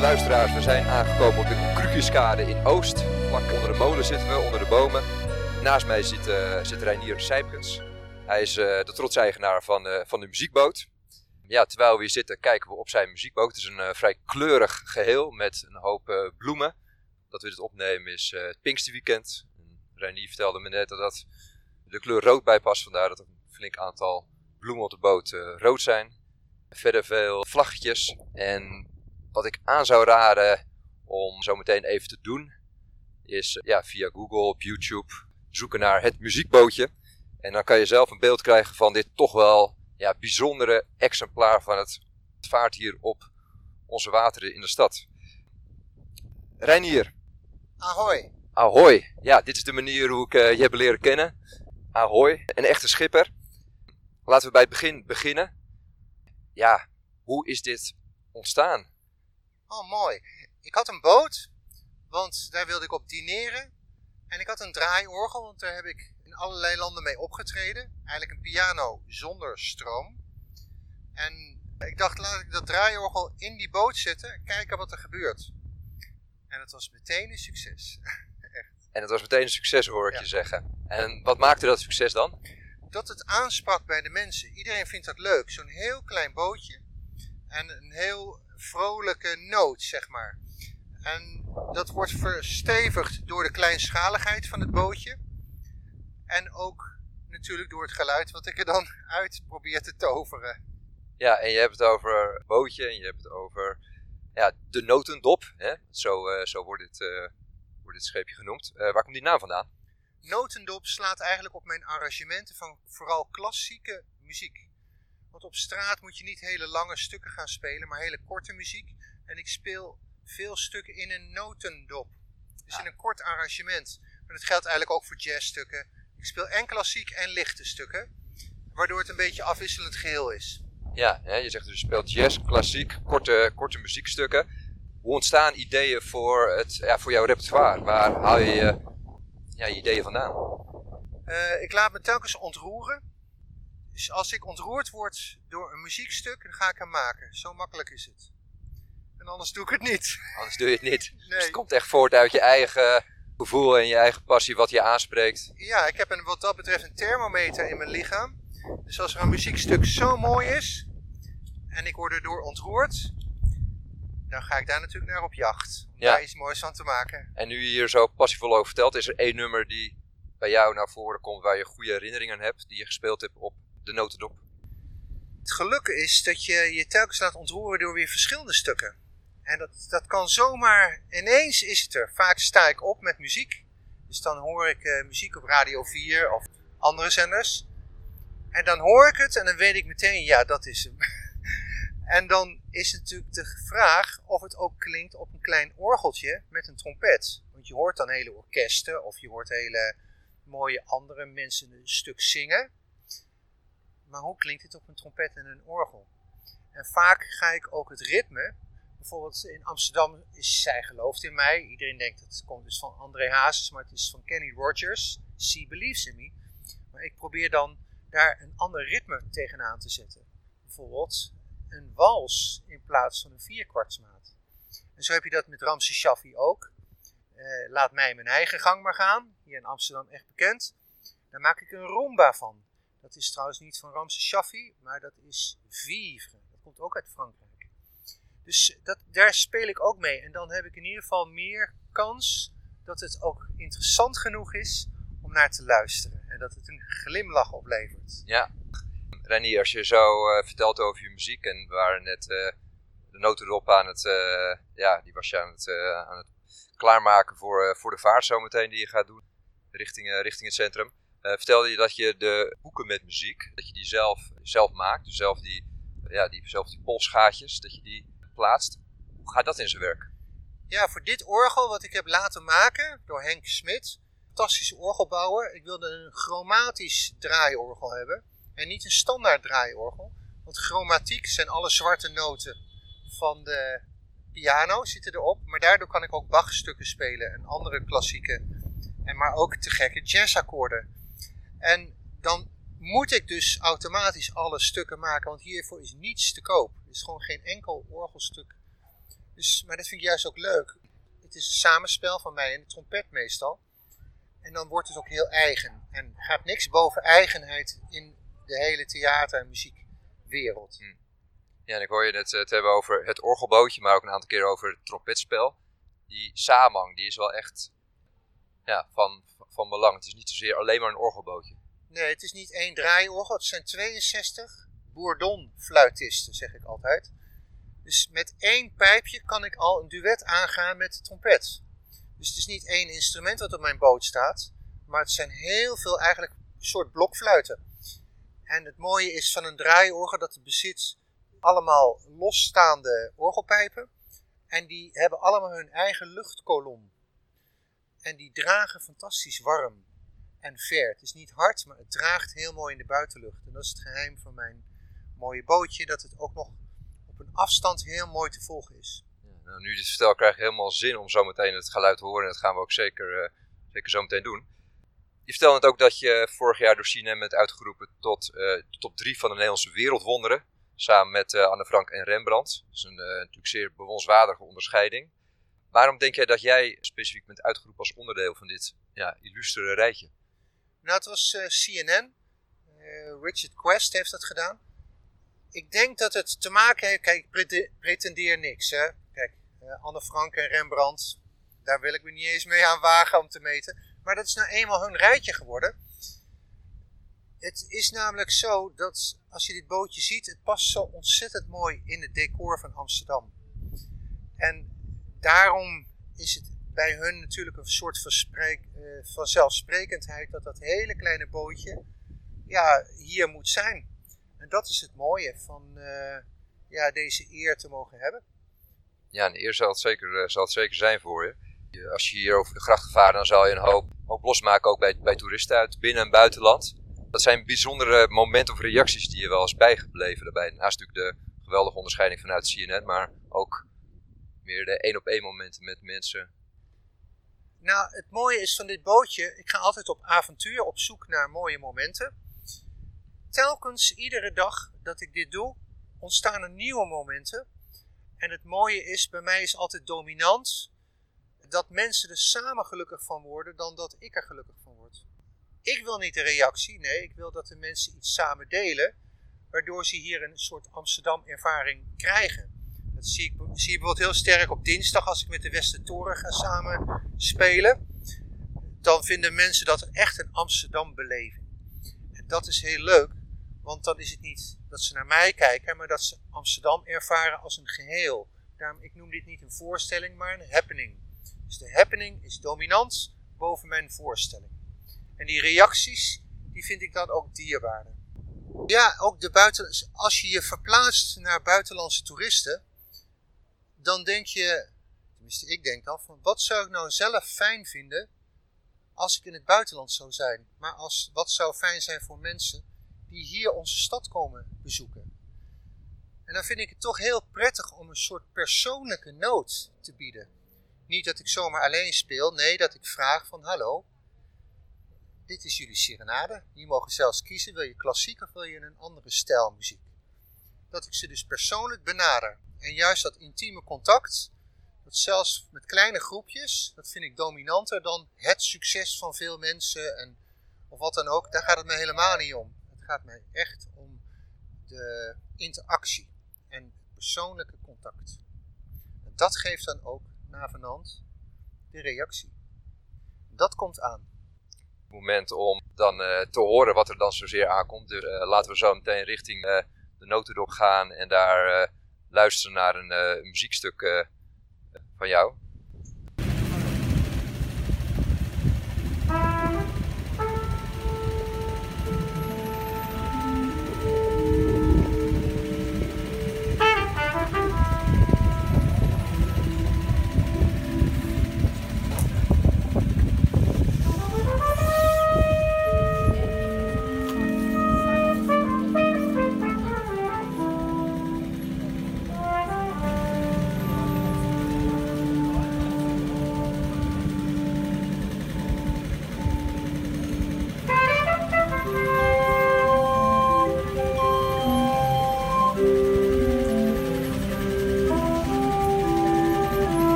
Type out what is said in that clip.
Luisteraars, we zijn aangekomen op de Krukjeskade in Oost. Vlak onder de molen zitten we, onder de bomen. Naast mij zit, uh, zit Reinier Sijpkens. Hij is uh, de trots-eigenaar van, uh, van de muziekboot. Ja, terwijl we hier zitten kijken we op zijn muziekboot. Het is een vrij kleurig geheel met een hoop bloemen. Dat we dit opnemen is het Pinksterweekend. Reinier vertelde me net dat dat de kleur rood bij past. Vandaar dat er een flink aantal bloemen op de boot rood zijn. Verder veel vlaggetjes. En wat ik aan zou raden om zo meteen even te doen, is ja, via Google op YouTube zoeken naar het muziekbootje. En dan kan je zelf een beeld krijgen van dit toch wel ja, bijzondere exemplaar van het vaart hier op onze wateren in de stad. Reinier. Ahoy. Ahoy. Ja, dit is de manier hoe ik uh, je heb leren kennen. Ahoy. Een echte schipper. Laten we bij het begin beginnen. Ja, hoe is dit ontstaan? Oh, mooi. Ik had een boot, want daar wilde ik op dineren. En ik had een draaiorgel, want daar heb ik in allerlei landen mee opgetreden. Eigenlijk een piano zonder stroom. En ik dacht, laat ik dat draaiorgel in die boot zetten en kijken wat er gebeurt. En het was meteen een succes. Echt. En het was meteen een succes, hoor ik je zeggen. En wat maakte dat succes dan? Dat het aansprak bij de mensen. Iedereen vindt dat leuk. Zo'n heel klein bootje. En een heel vrolijke noot, zeg maar. En dat wordt verstevigd door de kleinschaligheid van het bootje. En ook natuurlijk door het geluid wat ik er dan uit probeer te toveren. Ja, en je hebt het over bootje en je hebt het over ja, de notendop. Hè? Zo, uh, zo wordt, dit, uh, wordt dit scheepje genoemd. Uh, waar komt die naam vandaan? Notendop slaat eigenlijk op mijn arrangementen van vooral klassieke muziek. Want op straat moet je niet hele lange stukken gaan spelen, maar hele korte muziek. En ik speel veel stukken in een notendop. Dus in een kort arrangement. Maar dat geldt eigenlijk ook voor jazzstukken. Ik speel en klassiek en lichte stukken. Waardoor het een beetje afwisselend geheel is. Ja, je zegt dus je speelt jazz, klassiek, korte, korte muziekstukken. Hoe ontstaan ideeën voor, het, ja, voor jouw repertoire? Waar haal je je, ja, je ideeën vandaan? Uh, ik laat me telkens ontroeren. Dus als ik ontroerd word door een muziekstuk, dan ga ik hem maken. Zo makkelijk is het. En anders doe ik het niet. Anders doe je het niet. Nee. Dus het komt echt voort uit je eigen gevoel en je eigen passie wat je aanspreekt. Ja, ik heb een, wat dat betreft een thermometer in mijn lichaam. Dus als er een muziekstuk zo mooi is en ik word erdoor ontroerd, dan ga ik daar natuurlijk naar op jacht. Om daar iets moois van te maken. En nu je hier zo passievol over vertelt, is er één nummer die bij jou naar voren komt waar je goede herinneringen hebt, die je gespeeld hebt op de notendop. Het geluk is dat je je telkens laat ontroeren door weer verschillende stukken. En dat, dat kan zomaar, ineens is het er. Vaak sta ik op met muziek. Dus dan hoor ik uh, muziek op Radio 4 of andere zenders. En dan hoor ik het en dan weet ik meteen, ja, dat is hem. en dan is natuurlijk de vraag of het ook klinkt op een klein orgeltje met een trompet. Want je hoort dan hele orkesten of je hoort hele mooie andere mensen een stuk zingen maar hoe klinkt het op een trompet en een orgel? En vaak ga ik ook het ritme, bijvoorbeeld in Amsterdam is zij geloofd in mij. Iedereen denkt dat het komt dus van André Hazes, maar het is van Kenny Rogers. She believes in me. Maar ik probeer dan daar een ander ritme tegenaan te zetten. Bijvoorbeeld een wals in plaats van een vierkwartsmaat. En zo heb je dat met Ramses Shaffi ook. Uh, laat mij mijn eigen gang maar gaan. Hier in Amsterdam echt bekend. Daar maak ik een rumba van. Dat is trouwens niet van Ramses Shaffi, maar dat is Vivre. Dat komt ook uit Frankrijk. Dus dat, daar speel ik ook mee. En dan heb ik in ieder geval meer kans dat het ook interessant genoeg is om naar te luisteren. En dat het een glimlach oplevert. Ja. Renier, als je zo uh, vertelt over je muziek en we waren net uh, de erop aan het, uh, ja, die was je aan het, aan het klaarmaken voor, voor de vaart zometeen die je gaat doen richting, richting het centrum. Uh, vertelde je dat je de boeken met muziek, dat je die zelf, zelf maakt. Dus zelf die, ja, die, zelf die polsgaatjes, dat je die plaatst. Hoe gaat dat in zijn werk? Ja, voor dit orgel wat ik heb laten maken door Henk Smit, fantastische orgelbouwer. Ik wilde een chromatisch draaiorgel hebben en niet een standaard draaiorgel. Want chromatiek zijn alle zwarte noten van de piano zitten erop. Maar daardoor kan ik ook Bach-stukken spelen en andere klassieke en maar ook te gekke jazzakkoorden. En dan moet ik dus automatisch alle stukken maken, want hiervoor is niets te koop. Er is gewoon geen enkel orgelstuk Dus, maar dat vind ik juist ook leuk. Het is een samenspel van mij en de trompet meestal. En dan wordt het ook heel eigen. En gaat niks boven eigenheid in de hele theater- en muziekwereld. Hm. Ja, en ik hoor je net het hebben over het orgelbootje, maar ook een aantal keer over het trompetspel. Die samenhang, die is wel echt ja, van, van belang. Het is niet zozeer alleen maar een orgelbootje. Nee, het is niet één draaiorgel. Het zijn 62 bourdon-fluitisten, zeg ik altijd. Dus met één pijpje kan ik al een duet aangaan met de trompet. Dus het is niet één instrument wat op mijn boot staat, maar het zijn heel veel eigenlijk soort blokfluiten. En het mooie is van een draaiorgel dat het bezit allemaal losstaande orgelpijpen. En die hebben allemaal hun eigen luchtkolom. En die dragen fantastisch warm en ver. Het is niet hard, maar het draagt heel mooi in de buitenlucht. En dat is het geheim van mijn mooie bootje, dat het ook nog op een afstand heel mooi te volgen is. Ja, nou, nu dit vertel krijg ik helemaal zin om zo meteen het geluid te horen. En dat gaan we ook zeker, uh, zeker zo meteen doen. Je vertelde net ook dat je vorig jaar door CNN bent uitgeroepen tot uh, top 3 van de Nederlandse wereldwonderen. Samen met uh, Anne Frank en Rembrandt. Dat is een natuurlijk zeer bewonswaardige onderscheiding. Waarom denk jij dat jij specifiek bent uitgeroepen als onderdeel van dit ja, illustere rijtje? Nou, het was CNN. Richard Quest heeft dat gedaan ik denk dat het te maken heeft. Kijk, ik pretendeer niks. Hè? Kijk, uh, Anne Frank en Rembrandt, daar wil ik me niet eens mee aan wagen om te meten. Maar dat is nou eenmaal hun rijtje geworden. Het is namelijk zo dat als je dit bootje ziet, het past zo ontzettend mooi in het decor van Amsterdam. En daarom is het bij hun natuurlijk een soort verspreek, uh, vanzelfsprekendheid dat dat hele kleine bootje ja, hier moet zijn. En dat is het mooie van uh, ja, deze eer te mogen hebben. Ja, een eer zal het zeker, uh, zal het zeker zijn voor je. Als je hier over de grachten vaart, dan zal je een hoop, hoop losmaken ook bij, bij toeristen uit binnen- en buitenland. Dat zijn bijzondere momenten of reacties die je wel eens bijgebleven daarbij. Naast natuurlijk de geweldige onderscheiding vanuit CNN, maar ook meer de één op één momenten met mensen. Nou, het mooie is van dit bootje, ik ga altijd op avontuur op zoek naar mooie momenten telkens iedere dag dat ik dit doe, ontstaan er nieuwe momenten. En het mooie is, bij mij is altijd dominant dat mensen er samen gelukkig van worden dan dat ik er gelukkig van word. Ik wil niet de reactie, nee, ik wil dat de mensen iets samen delen, waardoor ze hier een soort Amsterdam-ervaring krijgen. Zie ik, zie je bijvoorbeeld heel sterk op dinsdag als ik met de Westertoren ga samen spelen. Dan vinden mensen dat echt een Amsterdam-beleving. En dat is heel leuk, want dan is het niet dat ze naar mij kijken, maar dat ze Amsterdam ervaren als een geheel. Daarom, ik noem dit niet een voorstelling, maar een happening. Dus de happening is dominant boven mijn voorstelling. En die reacties, die vind ik dan ook dierbaarder. Ja, ook de buiten, als je je verplaatst naar buitenlandse toeristen, dan denk je, tenminste ik denk dan, van wat zou ik nou zelf fijn vinden als ik in het buitenland zou zijn? Maar als, wat zou fijn zijn voor mensen die hier onze stad komen bezoeken. En dan vind ik het toch heel prettig om een soort persoonlijke noot te bieden. Niet dat ik zomaar alleen speel, nee, dat ik vraag van hallo, dit is jullie serenade. Je mogen zelfs kiezen, wil je klassiek of wil je een andere stijl muziek. Dat ik ze dus persoonlijk benader. En juist dat intieme contact, dat zelfs met kleine groepjes, dat vind ik dominanter dan het succes van veel mensen en, of wat dan ook. Daar gaat het me helemaal niet om gaat mij echt om de interactie en persoonlijke contact. En dat geeft dan ook navenant de reactie. Dat komt aan. Het moment om dan uh, te horen wat er dan zozeer aankomt. Dus uh, laten we zo meteen richting uh, de notendop gaan en daar luisteren naar een muziekstuk van jou.